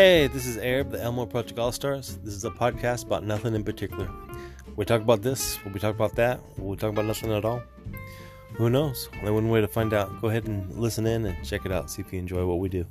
Hey, this is Arab, the ELMO Project All Stars. This is a podcast about nothing in particular. We talk about this, will we talk about that, will we talk about nothing at all? Who knows? Only one way to find out. Go ahead and listen in and check it out, see if you enjoy what we do.